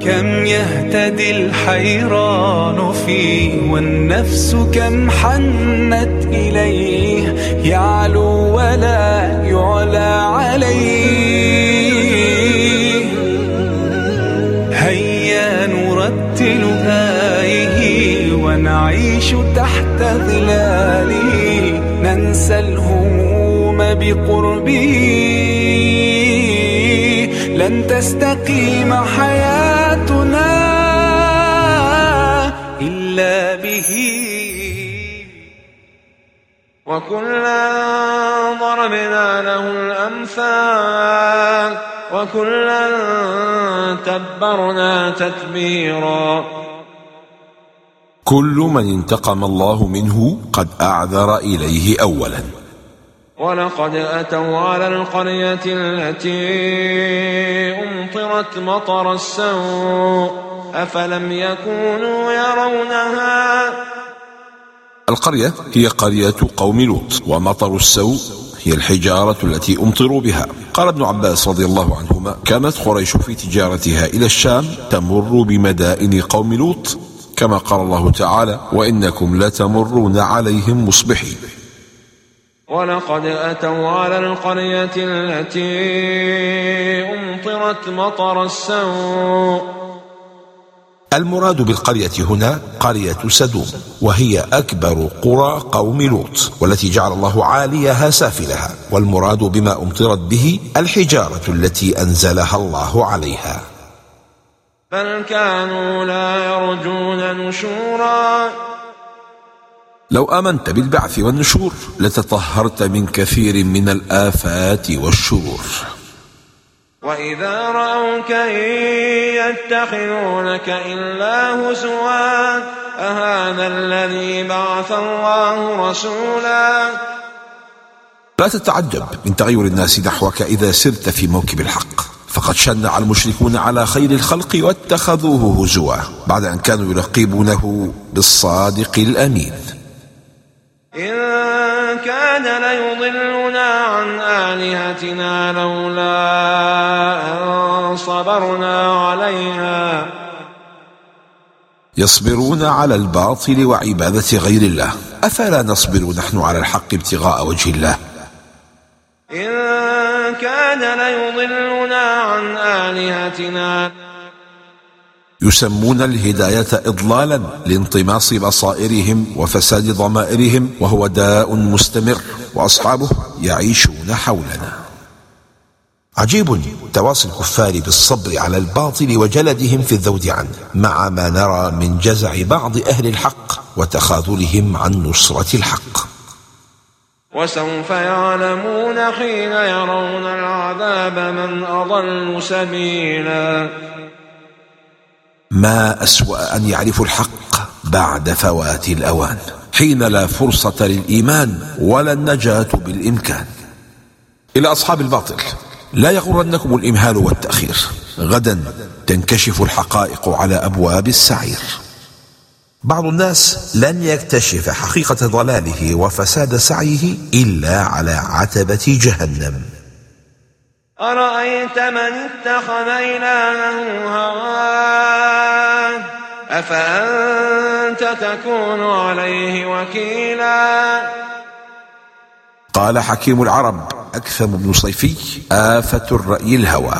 كم يهتدي الحيران فيه والنفس كم حنت إليه يعلو ولا يعلى عليه. هيا نرتل آيه ونعيش تحت ظلاله ننسى الهموم بقربه. لن تستقيم حياتنا به وكلا ضربنا له الأمثال وكلا تبرنا تتبيرا. كل من انتقم الله منه قد أعذر إليه أولا. ولقد أتوا على القرية التي أمطرت مطر السوء. أفلم يكونوا يرونها؟ القرية هي قرية قوم لوط ومطر السوء هي الحجارة التي أمطروا بها. قال ابن عباس رضي الله عنهما كانت قريش في تجارتها إلى الشام تمر بمدائن قوم لوط. كما قال الله تعالى وإنكم لتمرون عليهم مصبحين. ولقد أتوا على القرية التي أمطرت مطر السوء. المراد بالقرية هنا قرية سدوم وهي أكبر قرى قوم لوط والتي جعل الله عاليها سافلها والمراد بما أمطرت به الحجارة التي أنزلها الله عليها. بل كانوا لا يرجون نشورا. لو آمنت بالبعث والنشور لتطهرت من كثير من الآفات والشرور. وإذا رأوك إن يتخذونك إلا هزوا أهذا الذي بعث الله رسولا لا تتعجب من تغير الناس نحوك إذا سرت في موكب الحق. فقد شنع المشركون على خير الخلق واتخذوه هزوا بعد أن كانوا يلقبونه بالصادق الأمين. إن كان ليضلنا عن آلهتنا لولا أن صبرنا عليها. يصبرون على الباطل وعبادة غير الله. أفلا نصبر نحن على الحق ابتغاء وجه الله؟ إن كان ليضلنا عن آلهتنا يسمون الهداية إضلالا لانطماس بصائرهم وفساد ضمائرهم وهو داء مستمر وأصحابه يعيشون حولنا. عجيب تواصي الكفار بالصبر على الباطل وجلدهم في الذود عنه مع ما نرى من جزع بعض أهل الحق وتخاذلهم عن نصرة الحق. وسوف يعلمون حين يرون العذاب من أضل سبيلا. ما أسوأ أن يعرفوا الحق بعد فوات الأوان. حين لا فرصة للإيمان ولا النجاة بالإمكان. إلى أصحاب الباطل. لا يغرنكم الإمهال والتأخير. غدا تنكشف الحقائق على أبواب السعير. بعض الناس لن يكتشف حقيقة ضلاله وفساد سعيه إلا على عتبة جهنم. أرأيت من اتخذ إلهه هواه؟ أفأنت تكون عليه وكيلا؟ قال حكيم العرب أكثم بن صيفي آفة الرأي الهوى.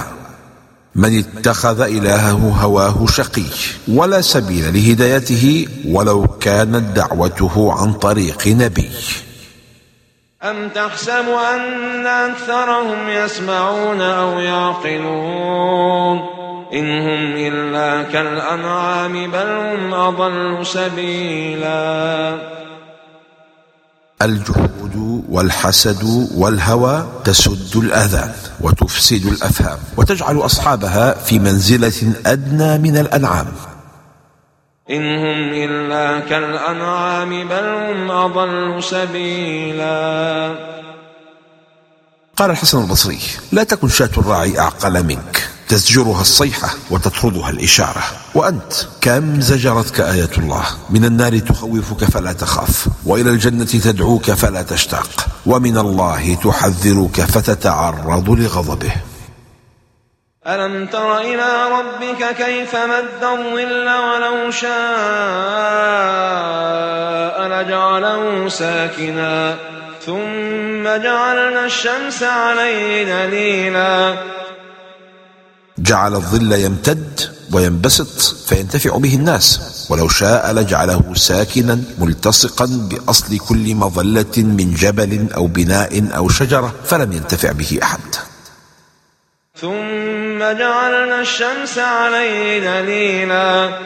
من اتخذ إلهه هواه شقي ولا سبيل لهدايته ولو كانت دعوته عن طريق نبي. أم تحسب أن أكثرهم يسمعون أو يعقلون؟ إن هم إلا كالأنعام بل هم أضل سبيلا. الجحود والحسد والهوى تسد الآذان وتفسد الأفهام وتجعل أصحابها في منزلة أدنى من الأنعام. إن هم إلا كالأنعام بل هم أضل سبيلا. قال الحسن البصري لا تكن شاة الراعي أعقل منك. تزجرها الصيحة وتطردها الإشارة. وأنت كم زجرتك آية الله؟ من النار تخوفك فلا تخاف. وإلى الجنة تدعوك فلا تشتاق. ومن الله تحذرك فتتعرض لغضبه. ألم تر إلى ربك كيف مد الظل ولو شاء لجعله ساكنا؟ ثم جعلنا الشمس عليه دليلا جعل الظل يمتد وينبسط فينتفع به الناس. ولو شاء لجعله ساكنا ملتصقا بأصل كل مظلة من جبل أو بناء أو شجرة فلم ينتفع به أحد. ثم جعلنا الشمس عليه دليلا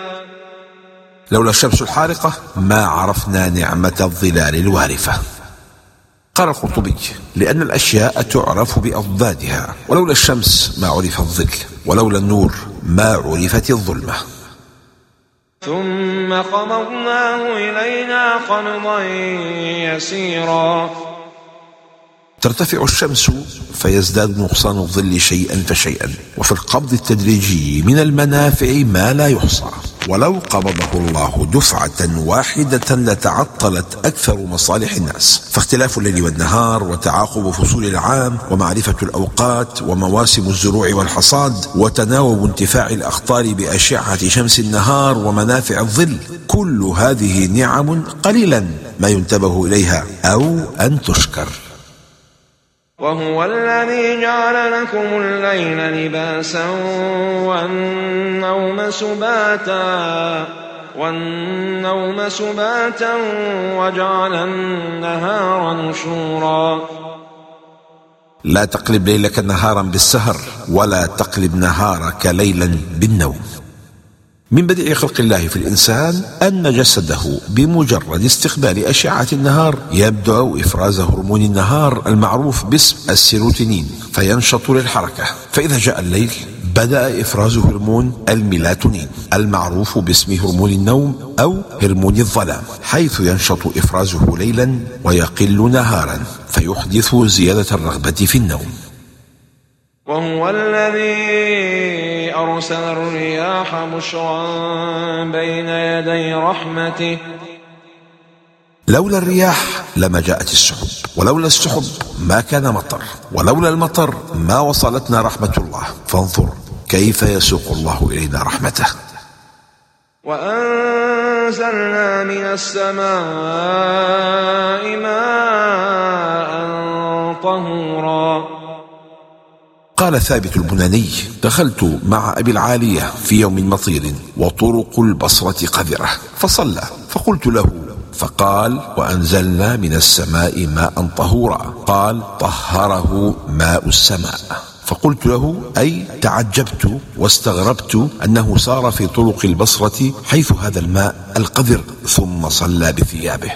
لولا الشمس الحارقة ما عرفنا نعمة الظلال الوارفة. قال القرطبي لأن الأشياء تعرف بأضدادها ولولا الشمس ما عرف الظل ولولا النور ما عرفت الظلمة. ثم قبضناه إلينا قبضا يسيرا. ترتفع الشمس فيزداد نقصان الظل شيئا فشيئا وفي القبض التدريجي من المنافع ما لا يحصى. ولو قبضه الله دفعة واحدة لتعطلت أكثر مصالح الناس. فاختلاف الليل والنهار وتعاقب فصول العام ومعرفة الأوقات ومواسم الزروع والحصاد وتناوب انتفاع الأخطار بأشعة شمس النهار ومنافع الظل كل هذه نعم قليلا ما ينتبه إليها أو أن تشكر. وهو الذي جعل لكم الليل لباسا والنوم سباتا والنوم سباتا وجعل النهار نشورا. لا تقلب ليلك نهارا بالسهر ولا تقلب نهارك ليلا بالنوم. من بديع خلق الله في الإنسان أن جسده بمجرد استقبال أشعة النهار يبدأ إفراز هرمون النهار المعروف باسم السيروتونين فينشط للحركة. فإذا جاء الليل بدأ إفراز هرمون الميلاتونين المعروف باسم هرمون النوم أو هرمون الظلام حيث ينشط إفرازه ليلا ويقل نهارا فيحدث زيادة الرغبة في النوم. وهو الذي أرسل الرياح بشرا بين يدي رحمته. لولا الرياح لما جاءت السحب ولولا السحب ما كان مطر ولولا المطر ما وصلتنا رحمة الله. فانظر كيف يسوق الله إلينا رحمته. وأنزلنا من السماء ماء طهورا. قال ثابت البناني دخلت مع أبي العالية في يوم مطير وطرق البصرة قذرة فصلى فقلت له فقال وأنزلنا من السماء ماء طهورا. قال طهره ماء السماء. فقلت له أي تعجبت واستغربت أنه صار في طرق البصرة حيث هذا الماء القذر ثم صلى بثيابه.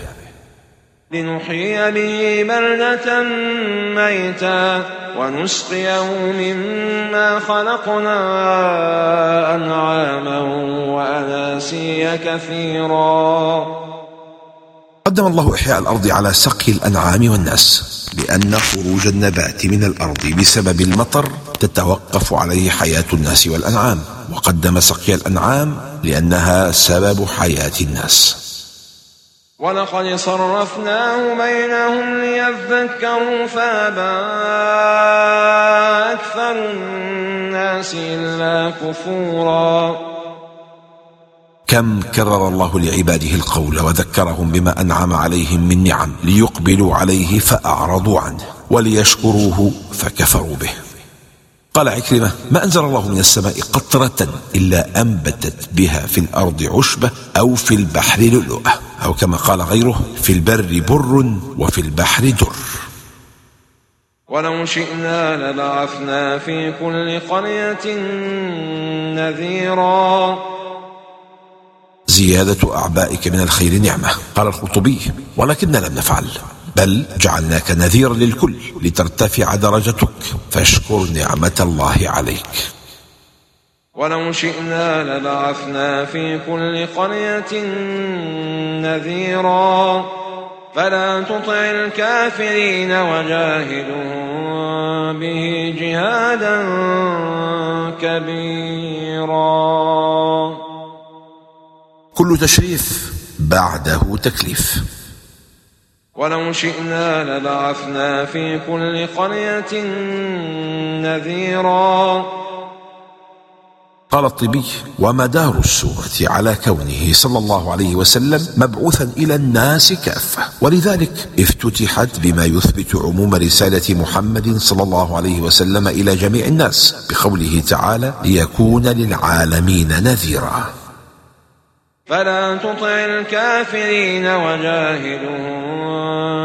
لنحيي به بلدة ميتا ونسقيه مما خلقنا أنعاما وأناسيا كثيرا. قدم الله إحياء الأرض على سقي الأنعام والناس لأن خروج النبات من الأرض بسبب المطر تتوقف عليه حياة الناس والأنعام وقدم سقي الأنعام لأنها سبب حياة الناس. ولقد صرفناه بينهم ليذكروا فابى أكثر الناس إلا كفورا. كم كرر الله لعباده القول وذكرهم بما أنعم عليهم من نعم ليقبلوا عليه فأعرضوا عنه وليشكروه فكفروا به. قال عكرمة ما أنزل الله من السماء قطرة إلا أنبتت بها في الأرض عشبة أو في البحر لؤلؤة أو كما قال غيره في البر بر وفي البحر در. ولو شئنا لبعثنا في كل قرية نذيرا. زيادة أعبائك من الخير نعمة قال القرطبي ولكننا لم نفعل. بل جعلناك نذيرا للكل لترتفع درجتك. فاشكر نعمة الله عليك. ولو شئنا لبعثنا في كل قرية نذيرا. فلا تطع الكافرين وجاهدهم به جهادا كبيرا. كل تشريف بعده تكليف. ولو شئنا لبعثنا في كل قرية نذيرا. قال الطبي ومدار السورة على كونه صلى الله عليه وسلم مبعوثا إلى الناس كافة. ولذلك افتتحت بما يثبت عموم رسالة محمد صلى الله عليه وسلم إلى جميع الناس بقوله تعالى ليكون للعالمين نذيرا. فلا تطع الكافرين وجاهدهم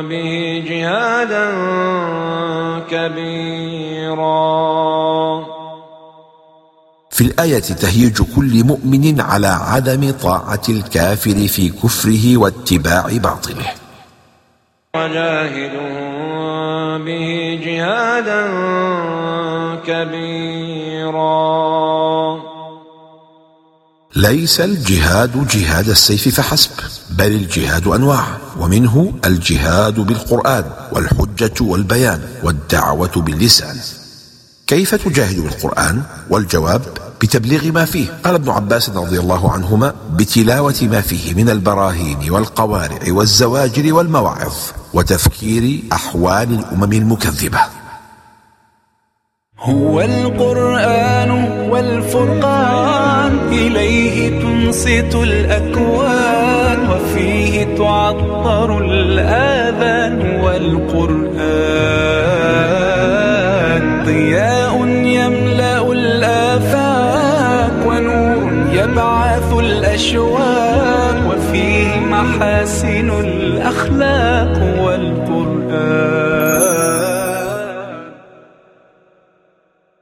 به جهادا كبيرا. في الآية تهيج كل مؤمن على عدم طاعة الكافر في كفره واتباع باطله. وجاهدهم به جهادا كبيرا. ليس الجهاد جهاد السيف فحسب بل الجهاد أنواع ومنه الجهاد بالقرآن والحجة والبيان والدعوة باللسان. كيف تجاهد بالقرآن والجواب؟ بتبليغ ما فيه. قال ابن عباس رضي الله عنهما بتلاوة ما فيه من البراهين والقوارع والزواجر والمواعظ وتفكير أحوال الأمم المكذبة. هو القرآن والفرقان إليه تنصت الأكوان وفيه تعطر الآذان والقرآن. ضياء يملأ الآفاق ونور يبعث الأشواق وفيه محاسن الأخلاق.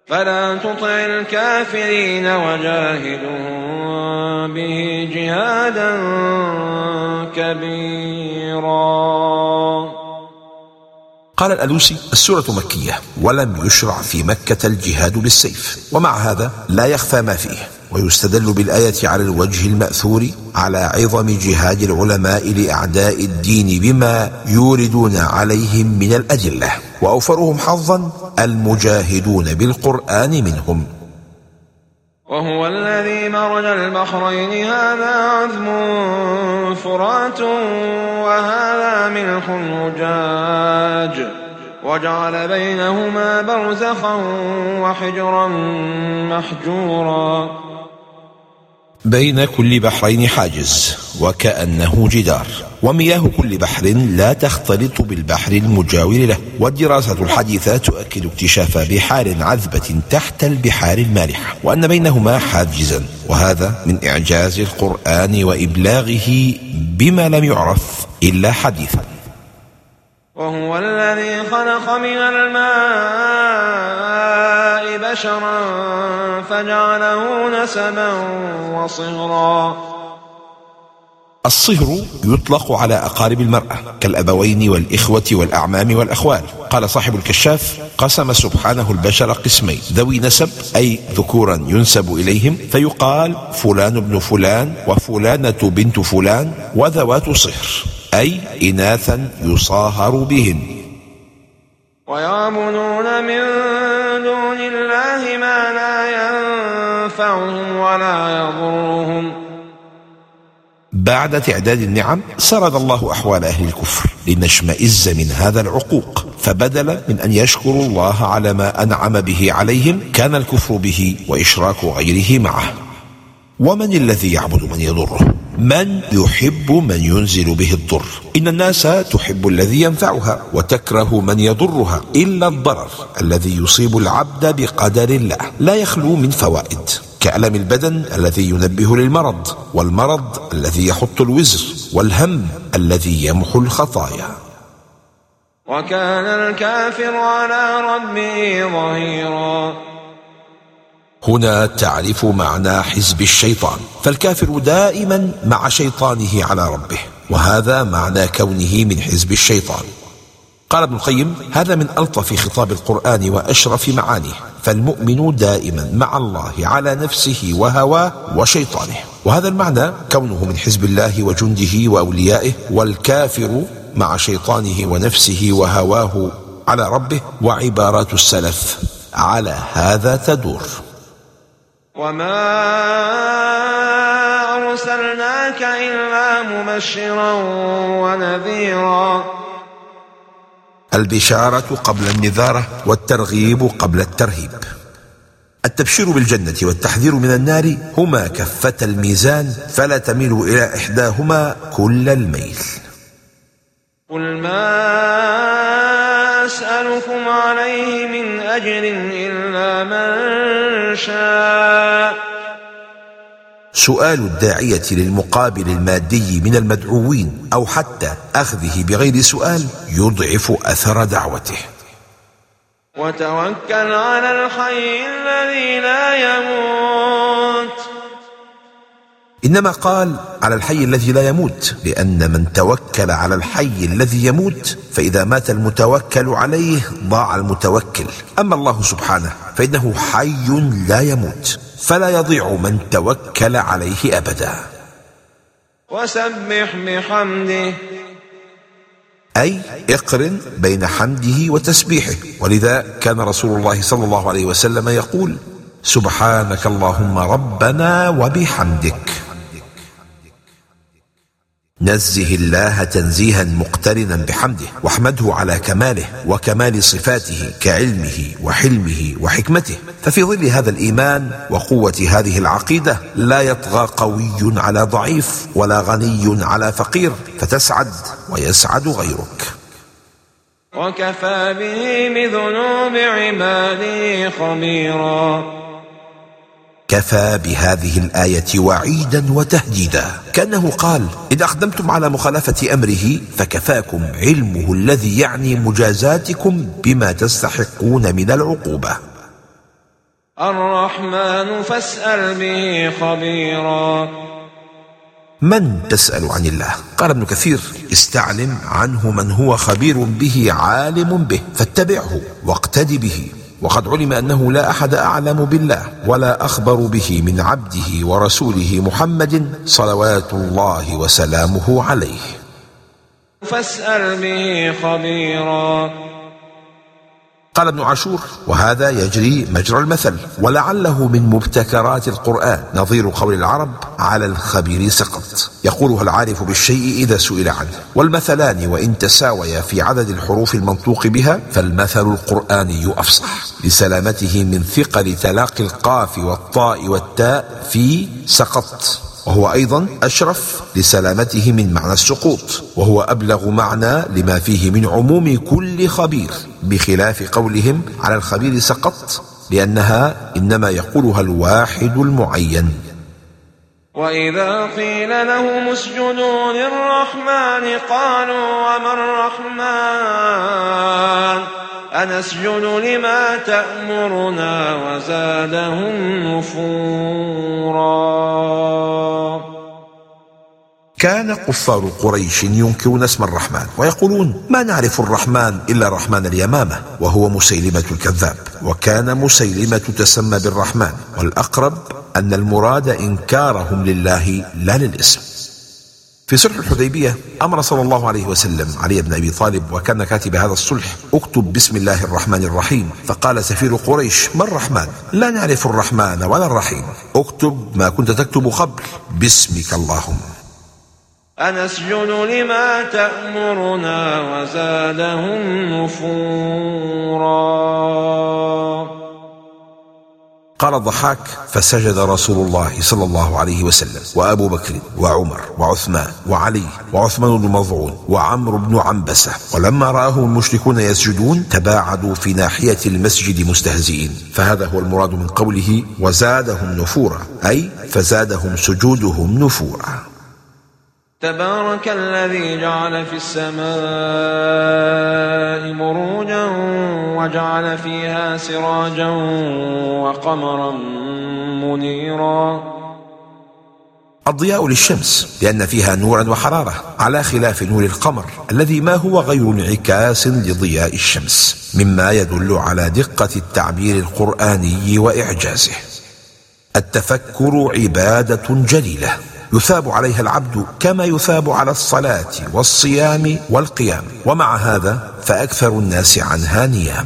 فلا تطع الكافرين وجاهدهم به جهادا كبيرا. قال الألوسي السورة مكية ولم يشرع في مكة الجهاد بالسيف ومع هذا لا يخفى ما فيه. ويستدل بالآية على الوجه المأثور على عظم جهاد العلماء لأعداء الدين بما يوردون عليهم من الأدلة. وأوفرهم حظا المجاهدون بالقرآن منهم. وهو الذي مرج البحرين. هذا عذب فرات وهذا ملح أجاج وجعل بينهما برزخا وحجرا محجورا. بين كل بحرين حاجز وكأنه جدار. ومياه كل بحر لا تختلط بالبحر المجاور له. والدراسة الحديثة تؤكد اكتشاف بحار عذبة تحت البحار المالحة وأن بينهما حاجزا. وهذا من إعجاز القرآن وإبلاغه بما لم يعرف إلا حديثا. وهو الذي خلق من الماء بشرا فجعله نسبا وصهرا الصهر يطلق على أقارب المرأة كالأبوين والإخوة والأعمام والأخوال قال صاحب الكشاف قسم سبحانه البشر قسمين ذوي نسب أي ذكورا ينسب إليهم فيقال فلان ابن فلان وفلانة بنت فلان وذوات صهر أي إناثا يصاهر بهن. ويعبدون من دون الله ما لا ينفعهم ولا يضرهم. بعد تعداد النعم سرد الله أحوال أهل الكفر لنشمئز من هذا العقوق فبدل من أن يشكروا الله على ما أنعم به عليهم كان الكفر به وإشراك غيره معه. ومن الذي يعبد من يضره؟ من يحب من ينزل به الضر. إن الناس تحب الذي ينفعها وتكره من يضرها إلا الضرر الذي يصيب العبد بقدر الله لا يخلو من فوائد. كألم البدن الذي ينبه للمرض والمرض الذي يحط الوزر والهم الذي يمحو الخطايا. وكان الكافر على ربه ظهيرا. هنا تعرف معنى حزب الشيطان. فالكافر دائما مع شيطانه على ربه وهذا معنى كونه من حزب الشيطان. قال ابن القيم هذا من ألطف خطاب القرآن وأشرف معانيه. فالمؤمن دائما مع الله على نفسه وهواه وشيطانه. وهذا المعنى كونه من حزب الله وجنده وأوليائه والكافر مع شيطانه ونفسه وهواه على ربه. وعبارات السلف على هذا تدور. وما أرسلناك إلا مبشرا ونذيرا البشارة قبل النذارة والترغيب قبل الترهيب. التبشير بالجنة والتحذير من النار هما كفة الميزان فلا تميل إلى إحداهما كل الميل. قل ما أسألكم عليه من أجر إلا من شاء. سؤال الداعية للمقابل المادي من المدعوين أو حتى أخذه بغير سؤال يضعف أثر دعوته. وتوكل على الحي الذي لا يموت. إنما قال على الحي الذي لا يموت لأن من توكل على الحي الذي يموت فإذا مات المتوكل عليه ضاع المتوكل. أما الله سبحانه فإنه حي لا يموت. فلا يضيع من توكل عليه أبدا. وسبح بحمده. أي اقرن بين حمده وتسبيحه. ولذا كان رسول الله صلى الله عليه وسلم يقول سبحانك اللهم ربنا وبحمدك. نزه الله تنزيها مقترنا بحمده واحمده على كماله وكمال صفاته كعلمه وحلمه وحكمته. ففي ظل هذا الإيمان وقوة هذه العقيدة لا يطغى قوي على ضعيف ولا غني على فقير فتسعد ويسعد غيرك. وكفى به بذنوب عباده خبيرا. كفى بهذه الآية وعيدا وتهديدا. كأنه قال إن أقدمتم على مخالفة أمره فكفاكم علمه الذي يعني مجازاتكم بما تستحقون من العقوبة. الرحمن فاسأل به خبيرا. من تسأل عن الله؟ قال ابن كثير استعلم عنه من هو خبير به عالم به فاتبعه واقتد به. وقد علم أنه لا أحد أعلم بالله ولا أخبر به من عبده ورسوله محمد صلوات الله وسلامه عليه. فاسأل به خبيرا. قال ابن عاشور وهذا يجري مجرى المثل ولعله من مبتكرات القرآن نظير قول العرب على الخبير سقط. يقولها العارف بالشيء إذا سئل عنه؟ والمثلان وإن تساويا في عدد الحروف المنطوق بها فالمثل القرآني أفصح لسلامته من ثقل تلاقي القاف والطاء والتاء في سقط. وهو أيضا أشرف لسلامته من معنى السقوط وهو أبلغ معنى لما فيه من عموم كل خبير بخلاف قولهم على الخبير سقط لأنها إنما يقولها الواحد المعين. وإذا قيل لهم اسجدوا للرحمن قالوا الرحمن أنسجد لما تأمرنا وزادهم نفورا. كان كفار قريش ينكرون اسم الرحمن ويقولون ما نعرف الرحمن إلا رحمن اليمامة وهو مسيلمة الكذاب. وكان مسيلمة تسمى بالرحمن والأقرب أن المراد إنكارهم لله لا للاسم. في صلح الحديبية أمر صلى الله عليه وسلم علي بن أبي طالب وكان كاتب هذا الصلح اكتب بسم الله الرحمن الرحيم. فقال سفير قريش ما الرحمن؟ لا نعرف الرحمن ولا الرحيم. اكتب ما كنت تكتب قبل باسمك اللهم. أنسجد لما تأمرنا وزادهم نفورا. قال الضحاك فسجد رسول الله صلى الله عليه وسلم وأبو بكر وعمر وعثمان وعلي وعثمان بن مظعون وعمرو بن عنبسة. ولما راهم المشركون يسجدون تباعدوا في ناحية المسجد مستهزئين. فهذا هو المراد من قوله وزادهم نفورا أي فزادهم سجودهم نفورا. تبارك الذي جعل في السماء مروجا وجعل فيها سراجا وقمرا منيرا. الضياء للشمس لأن فيها نورا وحرارة على خلاف نور القمر الذي ما هو غير انعكاس لضياء الشمس مما يدل على دقة التعبير القرآني وإعجازه. التفكر عبادة جليلة. يثاب عليها العبد كما يثاب على الصلاة والصيام والقيام. ومع هذا فأكثر الناس عنها نيام.